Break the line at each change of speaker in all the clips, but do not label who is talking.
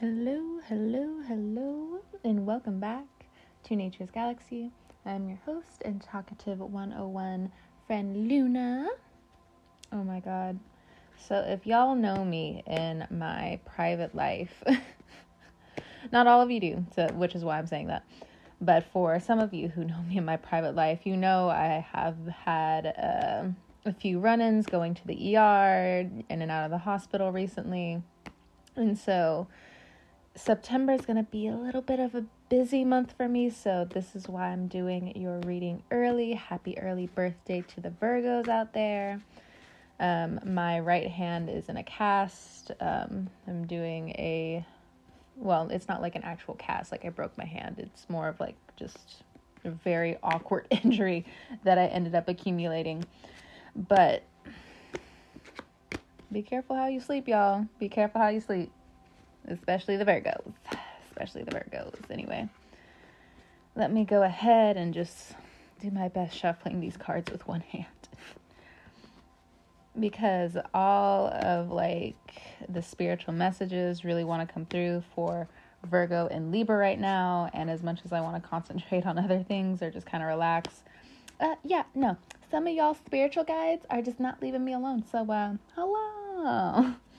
Hello, hello, hello, and welcome back to Nature's Galaxy. I'm your host and talkative 101 friend Luna. Oh my god. So, if y'all know me in my private life, not all of you do, so, which is why I'm saying that. But for some of you who know me in my private life, you know I have had uh, a few run ins going to the ER, in and out of the hospital recently. And so, September is going to be a little bit of a busy month for me, so this is why I'm doing your reading early. Happy early birthday to the Virgos out there. Um, my right hand is in a cast. Um, I'm doing a, well, it's not like an actual cast, like I broke my hand. It's more of like just a very awkward injury that I ended up accumulating. But be careful how you sleep, y'all. Be careful how you sleep especially the Virgos. Especially the Virgos. Anyway, let me go ahead and just do my best shuffling these cards with one hand. because all of like the spiritual messages really want to come through for Virgo and Libra right now. And as much as I want to concentrate on other things or just kind of relax, uh, yeah, no. Some of y'all spiritual guides are just not leaving me alone. So, uh, hello.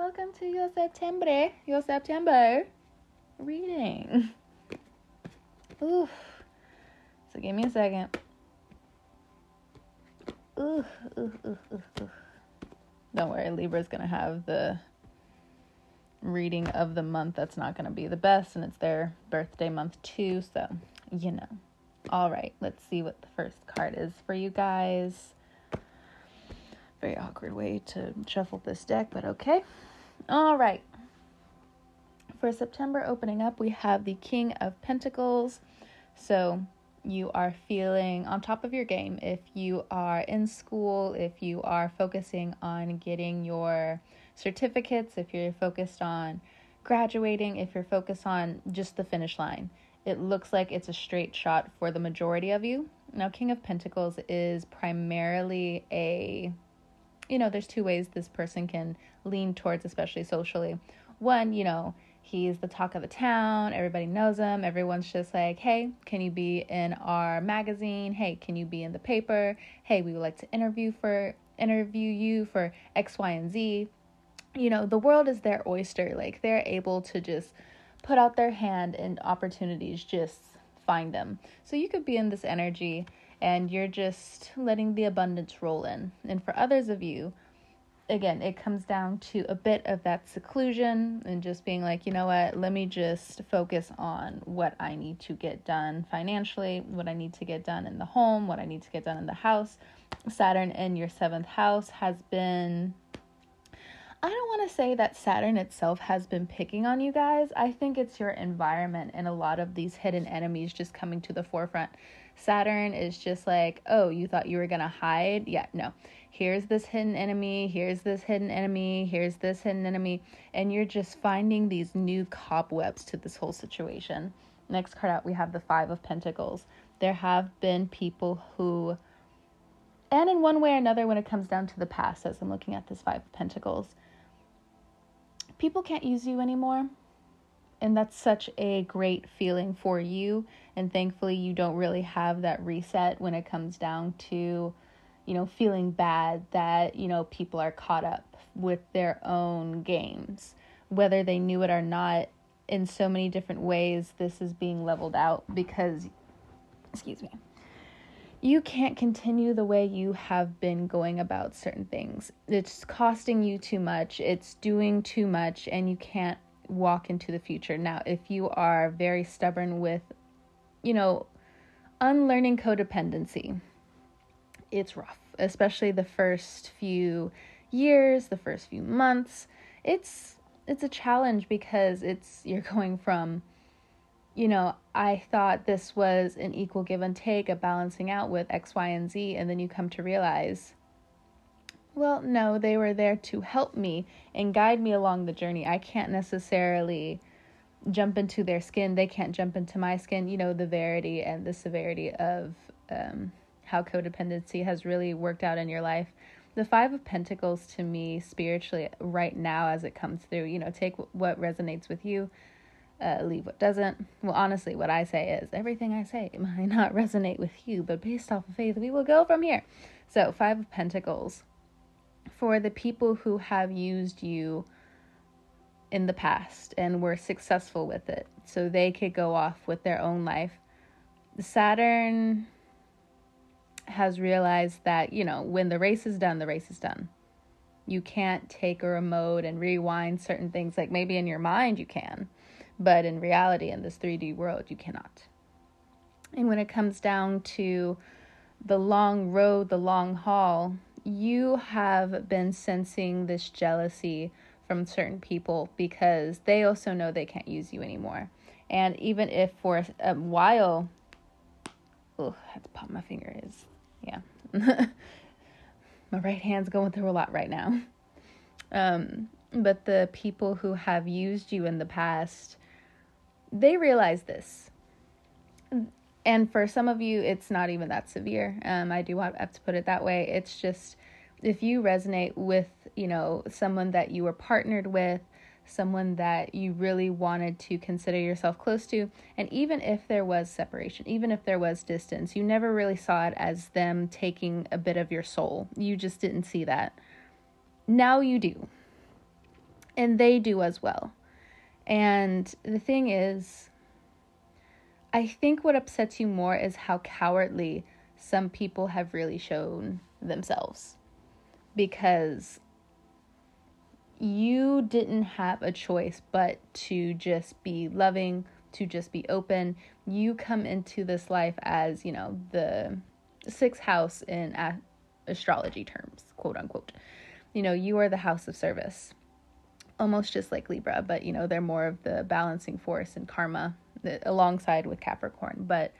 Welcome to your September, your September reading. Ooh. So give me a second. Ooh, ooh, ooh, ooh. Don't worry, Libra's gonna have the reading of the month that's not gonna be the best, and it's their birthday month too, so you know. All right, let's see what the first card is for you guys. Very awkward way to shuffle this deck, but okay. All right. For September opening up, we have the King of Pentacles. So you are feeling on top of your game. If you are in school, if you are focusing on getting your certificates, if you're focused on graduating, if you're focused on just the finish line, it looks like it's a straight shot for the majority of you. Now, King of Pentacles is primarily a you know, there's two ways this person can lean towards, especially socially. One, you know, he's the talk of the town, everybody knows him, everyone's just like, hey, can you be in our magazine? Hey, can you be in the paper? Hey, we would like to interview for interview you for X, Y, and Z. You know, the world is their oyster. Like they're able to just put out their hand and opportunities just find them. So you could be in this energy and you're just letting the abundance roll in. And for others of you, again, it comes down to a bit of that seclusion and just being like, you know what, let me just focus on what I need to get done financially, what I need to get done in the home, what I need to get done in the house. Saturn in your seventh house has been. I don't want to say that Saturn itself has been picking on you guys. I think it's your environment and a lot of these hidden enemies just coming to the forefront. Saturn is just like, oh, you thought you were going to hide? Yeah, no. Here's this hidden enemy, here's this hidden enemy, here's this hidden enemy, and you're just finding these new cobwebs to this whole situation. Next card out, we have the Five of Pentacles. There have been people who, and in one way or another, when it comes down to the past, as I'm looking at this Five of Pentacles, people can't use you anymore and that's such a great feeling for you. And thankfully you don't really have that reset when it comes down to you know feeling bad that you know people are caught up with their own games. Whether they knew it or not in so many different ways this is being leveled out because excuse me you can't continue the way you have been going about certain things. It's costing you too much, it's doing too much, and you can't walk into the future. Now, if you are very stubborn with, you know, unlearning codependency, it's rough, especially the first few years, the first few months. It's it's a challenge because it's you're going from you know, I thought this was an equal give and take, a balancing out with X, Y, and Z, and then you come to realize well, no, they were there to help me and guide me along the journey. I can't necessarily jump into their skin. They can't jump into my skin. You know, the verity and the severity of um, how codependency has really worked out in your life. the Five of Pentacles to me, spiritually, right now, as it comes through, you know, take what resonates with you, uh, leave what doesn't. Well, honestly, what I say is everything I say might not resonate with you, but based off of faith, we will go from here. So, Five of Pentacles. For the people who have used you in the past and were successful with it, so they could go off with their own life, Saturn has realized that, you know, when the race is done, the race is done. You can't take a remote and rewind certain things. Like maybe in your mind you can, but in reality, in this 3D world, you cannot. And when it comes down to the long road, the long haul, you have been sensing this jealousy from certain people because they also know they can't use you anymore. And even if for a while, oh, I have to pop my finger is yeah. My right hand's going through a lot right now. Um, but the people who have used you in the past, they realize this. And for some of you, it's not even that severe. Um, I do have to put it that way. It's just if you resonate with, you know, someone that you were partnered with, someone that you really wanted to consider yourself close to. And even if there was separation, even if there was distance, you never really saw it as them taking a bit of your soul. You just didn't see that. Now you do. And they do as well. And the thing is, I think what upsets you more is how cowardly some people have really shown themselves. Because you didn't have a choice but to just be loving, to just be open. You come into this life as, you know, the sixth house in astrology terms, quote unquote. You know, you are the house of service. Almost just like Libra, but you know, they're more of the balancing force and karma alongside with Capricorn. But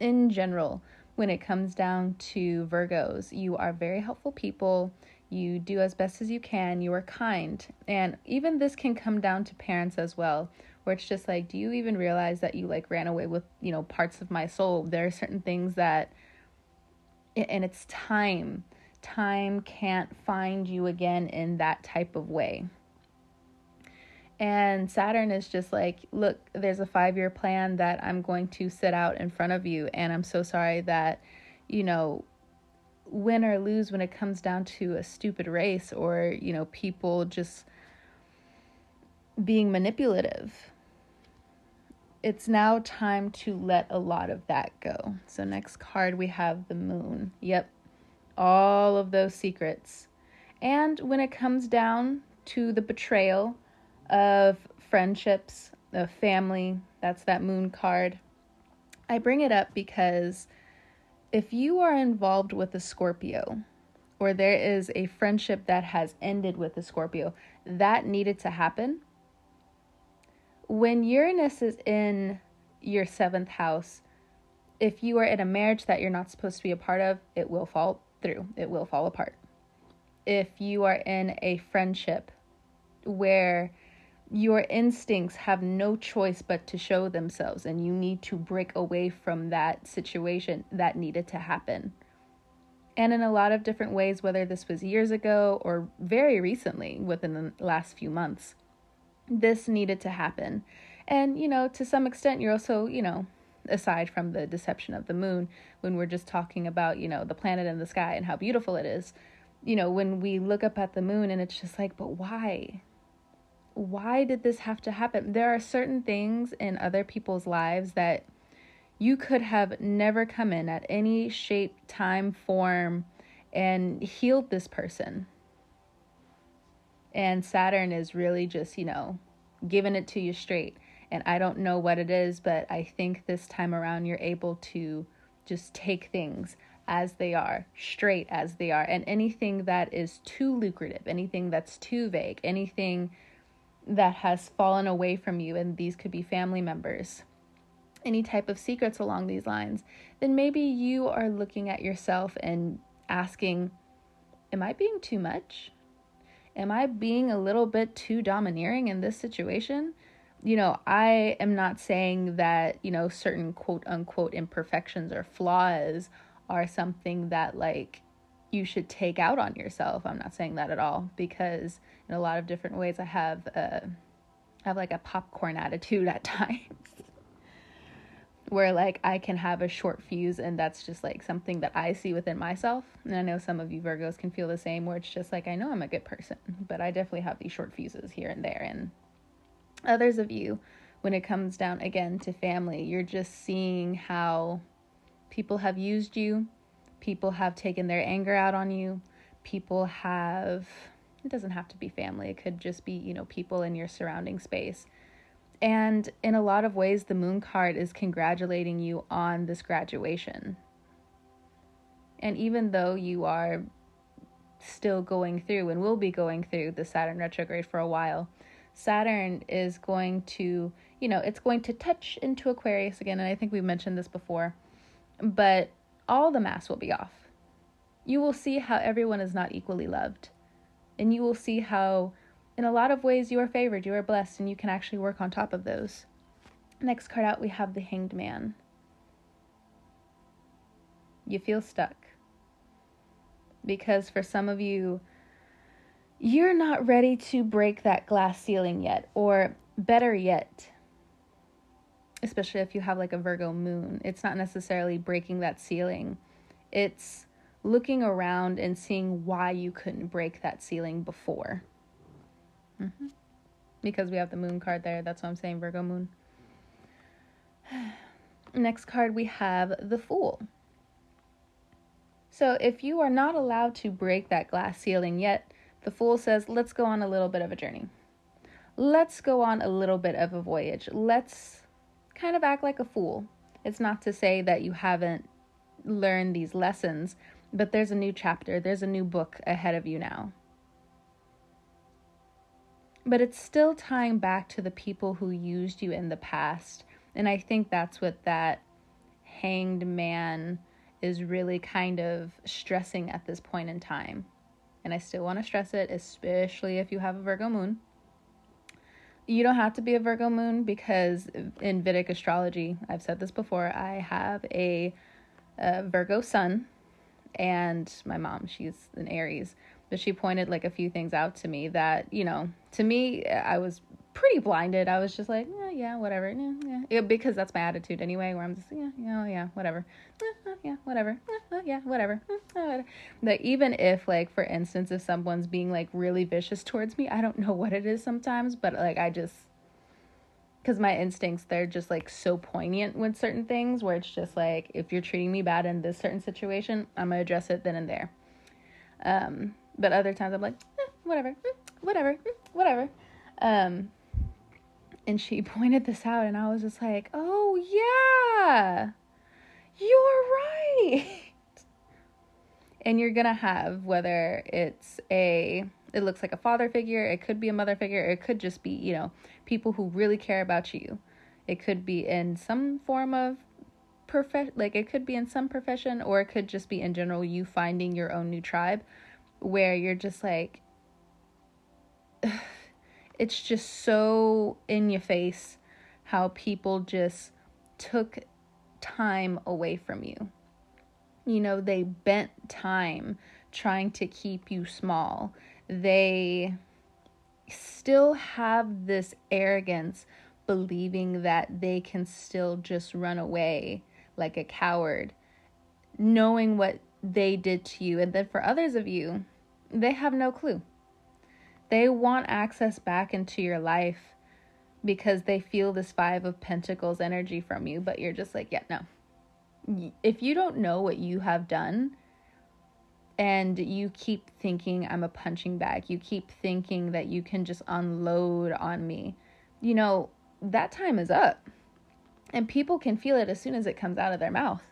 in general, when it comes down to Virgos, you are very helpful people you do as best as you can, you are kind. And even this can come down to parents as well, where it's just like, do you even realize that you like ran away with, you know, parts of my soul? There are certain things that, and it's time. Time can't find you again in that type of way. And Saturn is just like, look, there's a five year plan that I'm going to set out in front of you. And I'm so sorry that, you know, win or lose when it comes down to a stupid race or, you know, people just being manipulative. It's now time to let a lot of that go. So, next card we have the moon. Yep, all of those secrets. And when it comes down to the betrayal of friendships, of family, that's that moon card. I bring it up because if you are involved with a Scorpio, or there is a friendship that has ended with a Scorpio, that needed to happen. When Uranus is in your seventh house, if you are in a marriage that you're not supposed to be a part of, it will fall through, it will fall apart. If you are in a friendship where your instincts have no choice but to show themselves, and you need to break away from that situation that needed to happen. And in a lot of different ways, whether this was years ago or very recently, within the last few months, this needed to happen. And, you know, to some extent, you're also, you know, aside from the deception of the moon, when we're just talking about, you know, the planet in the sky and how beautiful it is, you know, when we look up at the moon and it's just like, but why? Why did this have to happen? There are certain things in other people's lives that you could have never come in at any shape, time, form, and healed this person. And Saturn is really just, you know, giving it to you straight. And I don't know what it is, but I think this time around you're able to just take things as they are, straight as they are. And anything that is too lucrative, anything that's too vague, anything that has fallen away from you, and these could be family members, any type of secrets along these lines, then maybe you are looking at yourself and asking, Am I being too much? Am I being a little bit too domineering in this situation? You know, I am not saying that, you know, certain quote unquote imperfections or flaws are something that, like, you should take out on yourself. I'm not saying that at all because in a lot of different ways I have uh, I have like a popcorn attitude at times. where like I can have a short fuse and that's just like something that I see within myself. And I know some of you Virgos can feel the same where it's just like I know I'm a good person, but I definitely have these short fuses here and there and others of you when it comes down again to family, you're just seeing how people have used you, people have taken their anger out on you, people have it doesn't have to be family, it could just be, you know, people in your surrounding space. And in a lot of ways, the moon card is congratulating you on this graduation. And even though you are still going through and will be going through the Saturn retrograde for a while, Saturn is going to you know, it's going to touch into Aquarius again, and I think we mentioned this before, but all the masks will be off. You will see how everyone is not equally loved. And you will see how, in a lot of ways, you are favored, you are blessed, and you can actually work on top of those. Next card out, we have the Hanged Man. You feel stuck. Because for some of you, you're not ready to break that glass ceiling yet, or better yet, especially if you have like a Virgo moon, it's not necessarily breaking that ceiling. It's looking around and seeing why you couldn't break that ceiling before. Mm-hmm. Because we have the moon card there. That's what I'm saying, Virgo moon. Next card, we have the Fool. So if you are not allowed to break that glass ceiling yet, the Fool says, let's go on a little bit of a journey. Let's go on a little bit of a voyage. Let's kind of act like a fool. It's not to say that you haven't learned these lessons, but there's a new chapter, there's a new book ahead of you now. But it's still tying back to the people who used you in the past. And I think that's what that hanged man is really kind of stressing at this point in time. And I still want to stress it, especially if you have a Virgo moon you don't have to be a Virgo moon because in Vedic astrology, I've said this before, I have a, a Virgo sun and my mom, she's an Aries, but she pointed like a few things out to me that, you know, to me, I was pretty blinded. I was just like, yeah, yeah, whatever, yeah, yeah, yeah, because that's my attitude anyway. Where I'm just, yeah, yeah, yeah, whatever, uh, uh, yeah, whatever, uh, yeah, whatever, whatever. Like even if, like, for instance, if someone's being like really vicious towards me, I don't know what it is sometimes, but like I just, because my instincts they're just like so poignant with certain things where it's just like if you're treating me bad in this certain situation, I'm gonna address it then and there. Um, but other times I'm like, eh, whatever, whatever, whatever. Um, and she pointed this out and I was just like, "Oh yeah. You're right." and you're going to have whether it's a it looks like a father figure, it could be a mother figure, it could just be, you know, people who really care about you. It could be in some form of profession, like it could be in some profession or it could just be in general you finding your own new tribe where you're just like it's just so in your face how people just took time away from you. You know, they bent time trying to keep you small. They still have this arrogance believing that they can still just run away like a coward, knowing what they did to you. And then for others of you, they have no clue. They want access back into your life because they feel this Five of Pentacles energy from you, but you're just like, yeah, no. If you don't know what you have done and you keep thinking I'm a punching bag, you keep thinking that you can just unload on me, you know, that time is up. And people can feel it as soon as it comes out of their mouth.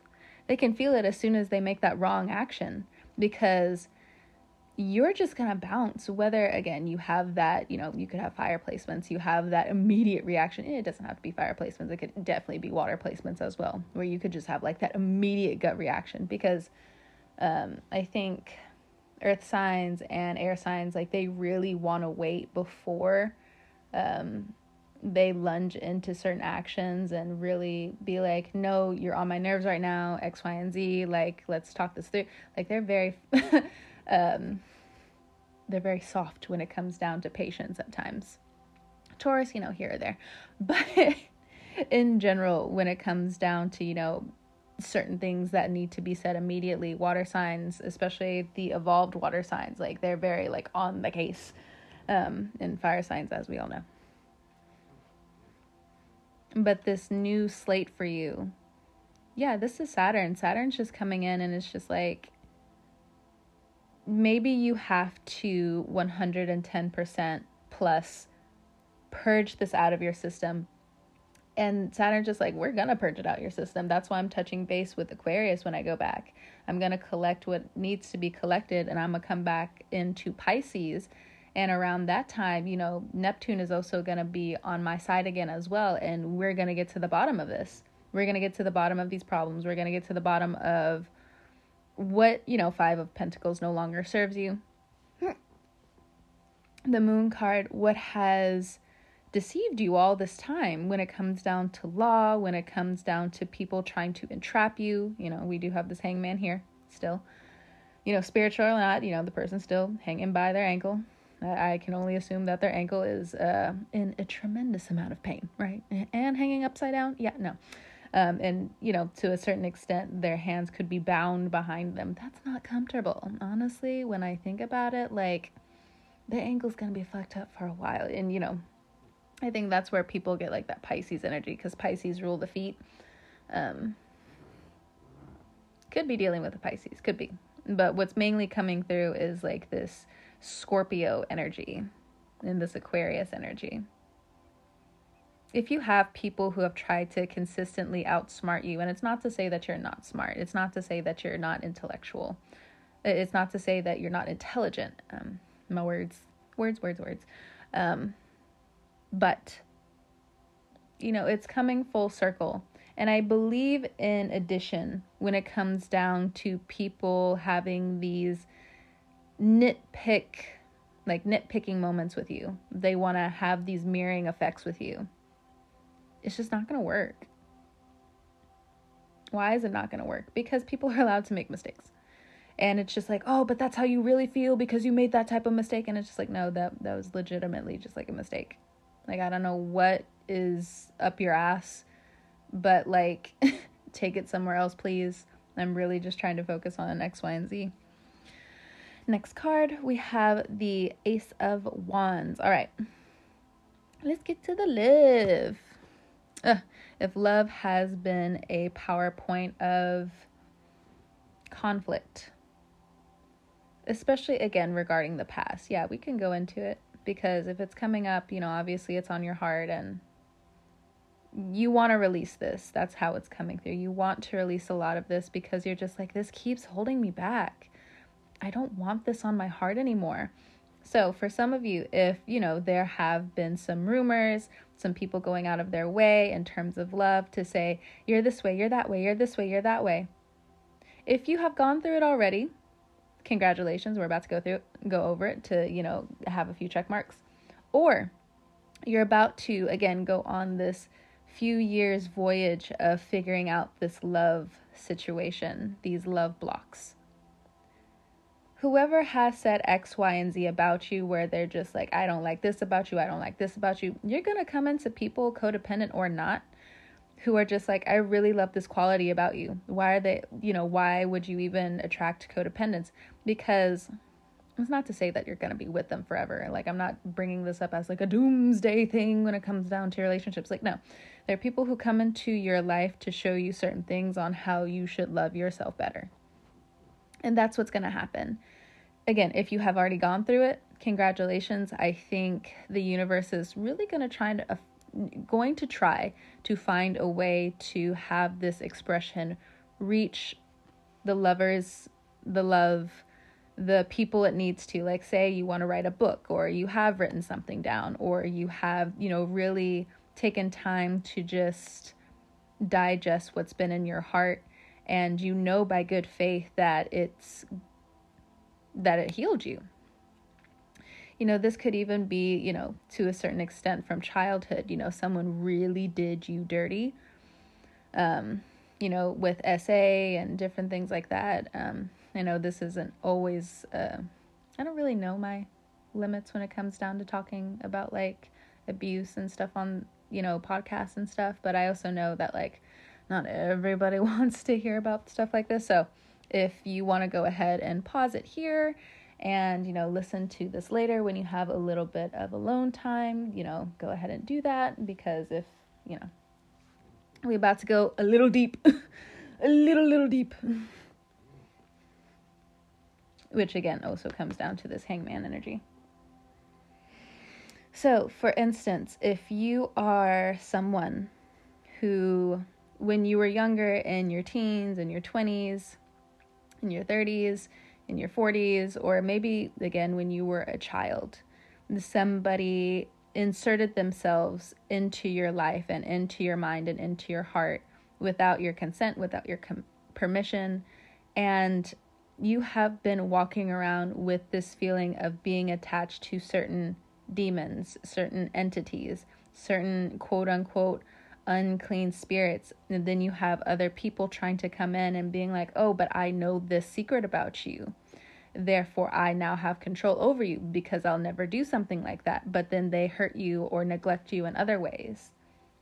They can feel it as soon as they make that wrong action because you're just going to bounce whether again you have that you know you could have fire placements you have that immediate reaction it doesn't have to be fire placements it could definitely be water placements as well where you could just have like that immediate gut reaction because um, i think earth signs and air signs like they really want to wait before um, they lunge into certain actions and really be like, no, you're on my nerves right now, X, Y, and Z. Like, let's talk this through. Like, they're very, um, they're very soft when it comes down to patience at times. Taurus, you know, here or there. But in general, when it comes down to, you know, certain things that need to be said immediately, water signs, especially the evolved water signs, like they're very like on the case. Um, and fire signs, as we all know. But this new slate for you, yeah, this is Saturn. Saturn's just coming in and it's just like maybe you have to 110% plus purge this out of your system. And Saturn just like, we're gonna purge it out your system. That's why I'm touching base with Aquarius when I go back. I'm gonna collect what needs to be collected and I'm gonna come back into Pisces and around that time, you know, Neptune is also going to be on my side again as well. And we're going to get to the bottom of this. We're going to get to the bottom of these problems. We're going to get to the bottom of what, you know, Five of Pentacles no longer serves you. The Moon card, what has deceived you all this time when it comes down to law, when it comes down to people trying to entrap you. You know, we do have this hangman here still. You know, spiritual or not, you know, the person's still hanging by their ankle I can only assume that their ankle is uh, in a tremendous amount of pain, right? And hanging upside down? Yeah, no. Um, and, you know, to a certain extent, their hands could be bound behind them. That's not comfortable. Honestly, when I think about it, like, the ankle's gonna be fucked up for a while. And, you know, I think that's where people get like that Pisces energy because Pisces rule the feet. Um, could be dealing with a Pisces, could be. But what's mainly coming through is like this Scorpio energy and this Aquarius energy. If you have people who have tried to consistently outsmart you, and it's not to say that you're not smart, it's not to say that you're not intellectual, it's not to say that you're not intelligent. Um, my words, words, words, words. Um, but, you know, it's coming full circle. And I believe in addition when it comes down to people having these nitpick like nitpicking moments with you. They want to have these mirroring effects with you. It's just not going to work. Why is it not going to work? Because people are allowed to make mistakes. And it's just like, "Oh, but that's how you really feel because you made that type of mistake." And it's just like, "No, that that was legitimately just like a mistake." Like I don't know what is up your ass, but like take it somewhere else, please. I'm really just trying to focus on X, Y, and Z. Next card, we have the Ace of Wands. All right, let's get to the love. Ugh. If love has been a PowerPoint of conflict, especially again regarding the past, yeah, we can go into it because if it's coming up, you know, obviously it's on your heart and you want to release this. That's how it's coming through. You want to release a lot of this because you're just like, this keeps holding me back. I don't want this on my heart anymore. So, for some of you, if you know there have been some rumors, some people going out of their way in terms of love to say, you're this way, you're that way, you're this way, you're that way. If you have gone through it already, congratulations, we're about to go through go over it to, you know, have a few check marks. Or you're about to again go on this few years voyage of figuring out this love situation, these love blocks whoever has said X, Y, and Z about you, where they're just like, I don't like this about you, I don't like this about you, you're going to come into people, codependent or not, who are just like, I really love this quality about you. Why are they, you know, why would you even attract codependence? Because it's not to say that you're going to be with them forever. Like, I'm not bringing this up as like a doomsday thing when it comes down to relationships. Like, no, there are people who come into your life to show you certain things on how you should love yourself better. And that's what's going to happen again, if you have already gone through it, congratulations. I think the universe is really going to try to uh, going to try to find a way to have this expression reach the lovers, the love, the people it needs to. Like say you want to write a book or you have written something down or you have, you know, really taken time to just digest what's been in your heart and you know by good faith that it's that it healed you. you know, this could even be, you know, to a certain extent from childhood. You know, someone really did you dirty. Um, you know, with SA and different things like that. Um, I know this isn't always, uh, I don't really know my limits when it comes down to talking about like abuse and stuff on, you know, podcasts and stuff, but I also know that like not everybody wants to hear about stuff like this. So if you want to go ahead and pause it here and, you know, listen to this later when you have a little bit of alone time, you know, go ahead and do that because if, you know, we're about to go a little deep, a little, little deep. Which again also comes down to this hangman energy. So, for instance, if you are someone who, when you were younger in your teens, and your 20s, in your 30s, in your 40s, or maybe again when you were a child, somebody inserted themselves into your life and into your mind and into your heart without your consent, without your com- permission, and you have been walking around with this feeling of being attached to certain demons, certain entities, certain quote unquote unclean spirits. And then you have other people trying to come in and being like, oh, but I know this secret about you. Therefore, I now have control over you because I'll never do something like that. But then they hurt you or neglect you in other ways.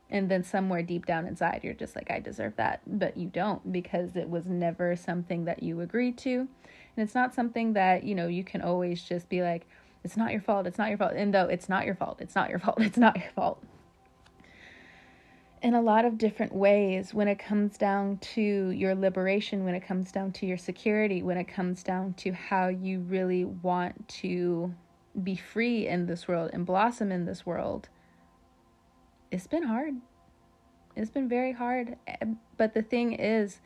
And then somewhere deep down inside, you're just like, I deserve that. But you don't because it was never something that you agreed to. And it's not something that, you know, you can always just be like, it's not your fault. It's not your fault. And though it's not your fault, it's not your fault. It's not your fault. In a lot of different ways, when it comes down to your liberation, when it comes down to your security, when it comes down to how you really want to be free in this world and blossom in this world, it's been hard. It's been very hard. But the thing is,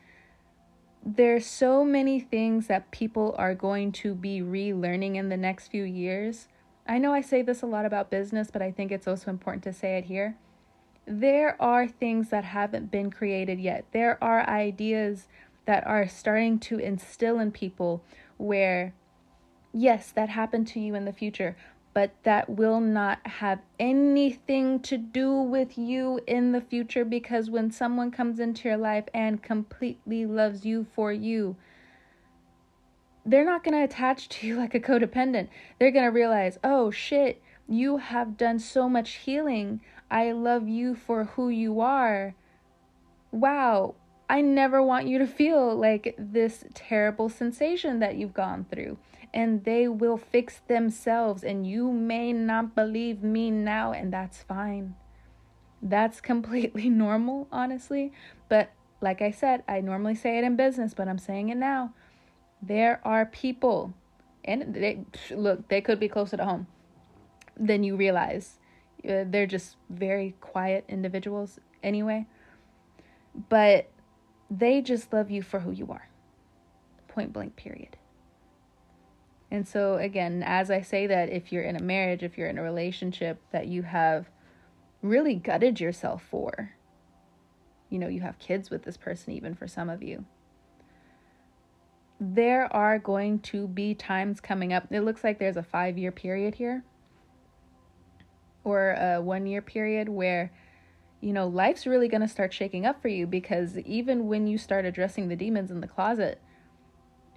there's so many things that people are going to be relearning in the next few years. I know I say this a lot about business, but I think it's also important to say it here. There are things that haven't been created yet. There are ideas that are starting to instill in people where, yes, that happened to you in the future, but that will not have anything to do with you in the future because when someone comes into your life and completely loves you for you, they're not going to attach to you like a codependent. They're going to realize, oh shit, you have done so much healing. I love you for who you are. Wow, I never want you to feel like this terrible sensation that you've gone through and they will fix themselves. And you may not believe me now, and that's fine. That's completely normal, honestly. But like I said, I normally say it in business, but I'm saying it now. There are people, and they look, they could be closer to home than you realize. Uh, they're just very quiet individuals anyway. But they just love you for who you are. Point blank, period. And so, again, as I say that, if you're in a marriage, if you're in a relationship that you have really gutted yourself for, you know, you have kids with this person, even for some of you, there are going to be times coming up. It looks like there's a five year period here or a one year period where you know life's really going to start shaking up for you because even when you start addressing the demons in the closet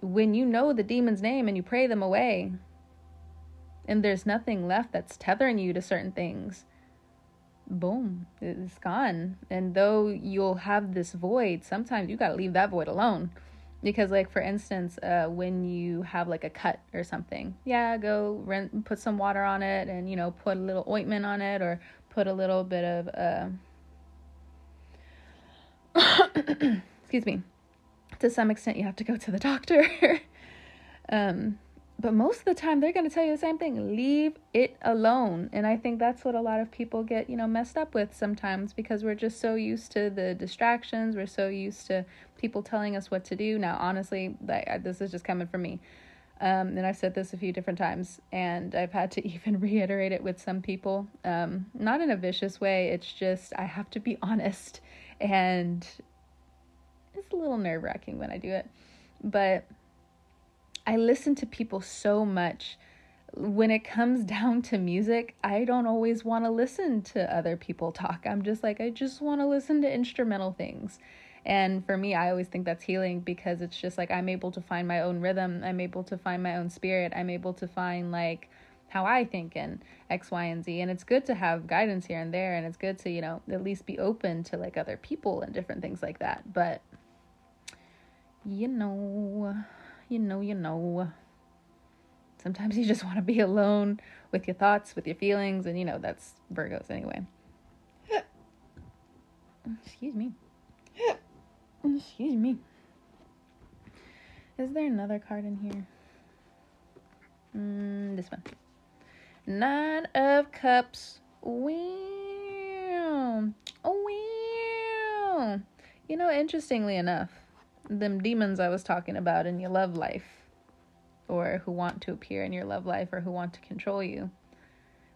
when you know the demon's name and you pray them away, and there's nothing left that's tethering you to certain things, boom, it's gone. And though you'll have this void, sometimes you got to leave that void alone. Because, like, for instance, uh, when you have like a cut or something, yeah, go rent, put some water on it and, you know, put a little ointment on it or put a little bit of, uh, excuse me, to some extent you have to go to the doctor. um, but most of the time they're going to tell you the same thing leave it alone and i think that's what a lot of people get you know messed up with sometimes because we're just so used to the distractions we're so used to people telling us what to do now honestly this is just coming from me um, and i've said this a few different times and i've had to even reiterate it with some people um, not in a vicious way it's just i have to be honest and it's a little nerve wracking when I do it. But I listen to people so much when it comes down to music, I don't always want to listen to other people talk. I'm just like, I just want to listen to instrumental things. And for me, I always think that's healing because it's just like I'm able to find my own rhythm. I'm able to find my own spirit. I'm able to find like how I think and X, Y, and Z. And it's good to have guidance here and there. And it's good to, you know, at least be open to like other people and different things like that. But, you know, you know, you know. Sometimes you just want to be alone with your thoughts, with your feelings. And, you know, that's Virgos anyway. Excuse me. Excuse me. Is there another card in here? Mm, this one. Nine of Cups. Wow. Wow. You know, interestingly enough, them demons I was talking about in your love life, or who want to appear in your love life, or who want to control you,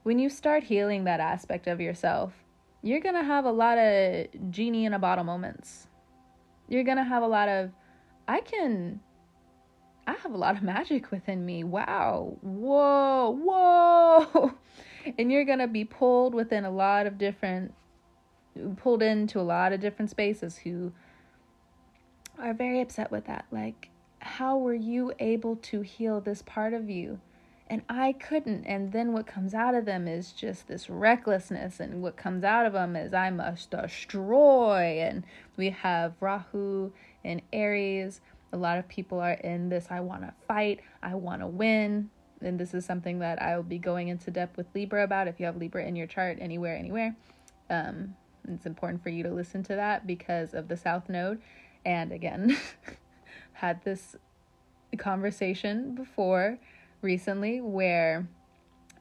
when you start healing that aspect of yourself, you're going to have a lot of genie in a bottle moments you're going to have a lot of, I can, I have a lot of magic within me. Wow. Whoa. Whoa. and you're going to be pulled within a lot of different, pulled into a lot of different spaces who are very upset with that. Like, how were you able to heal this part of you? And I couldn't. And then what comes out of them is just this recklessness, and what comes out of them is I must destroy. And we have Rahu and Aries. A lot of people are in this I want to fight, I want to win. And this is something that I will be going into depth with Libra about. If you have Libra in your chart anywhere, anywhere, um, it's important for you to listen to that because of the South Node. And again, had this conversation before recently where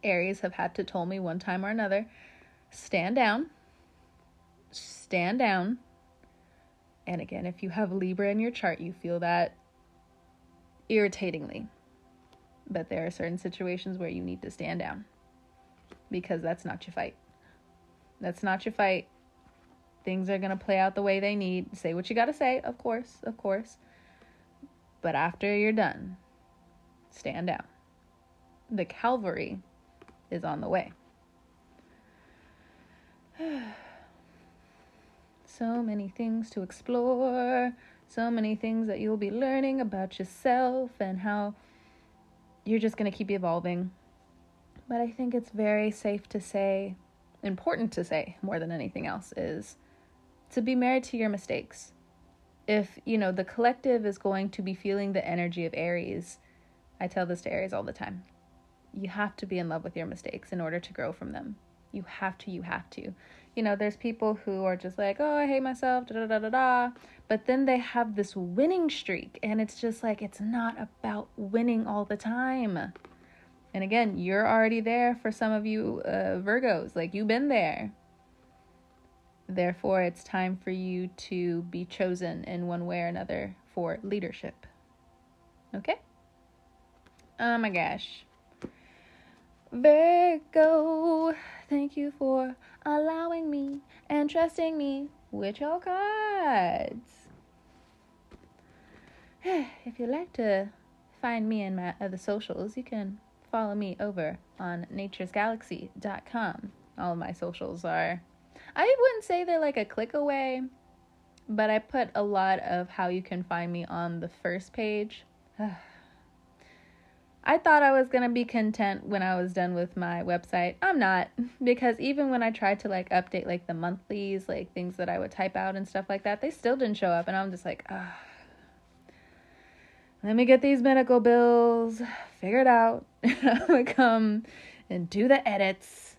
Aries have had to tell me one time or another stand down, stand down. And again, if you have Libra in your chart, you feel that irritatingly. But there are certain situations where you need to stand down because that's not your fight. That's not your fight. Things are going to play out the way they need. Say what you got to say, of course, of course. But after you're done, stand down the Calvary is on the way. so many things to explore, so many things that you'll be learning about yourself and how you're just going to keep evolving. But I think it's very safe to say, important to say more than anything else, is to be married to your mistakes. If, you know, the collective is going to be feeling the energy of Aries, I tell this to Aries all the time you have to be in love with your mistakes in order to grow from them. You have to, you have to. You know, there's people who are just like, oh, I hate myself, da da da da da. But then they have this winning streak, and it's just like, it's not about winning all the time. And again, you're already there for some of you uh, Virgos, like you've been there. Therefore, it's time for you to be chosen in one way or another for leadership. Okay? Oh my gosh. Virgo, thank you for allowing me and trusting me with your cards. If you'd like to find me and my other socials, you can follow me over on naturesgalaxy.com. All of my socials are, I wouldn't say they're like a click away, but I put a lot of how you can find me on the first page. I thought I was going to be content when I was done with my website. I'm not because even when I tried to like update like the monthlies, like things that I would type out and stuff like that, they still didn't show up and I'm just like, ah. Let me get these medical bills figured out. I'm going to come and do the edits.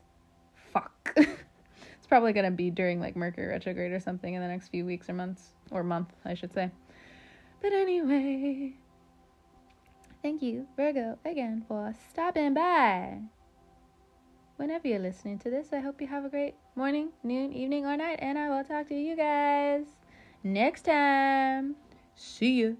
Fuck. it's probably going to be during like Mercury retrograde or something in the next few weeks or months or month, I should say. But anyway, Thank you, Virgo, again for stopping by. Whenever you're listening to this, I hope you have a great morning, noon, evening, or night, and I will talk to you guys next time. See you.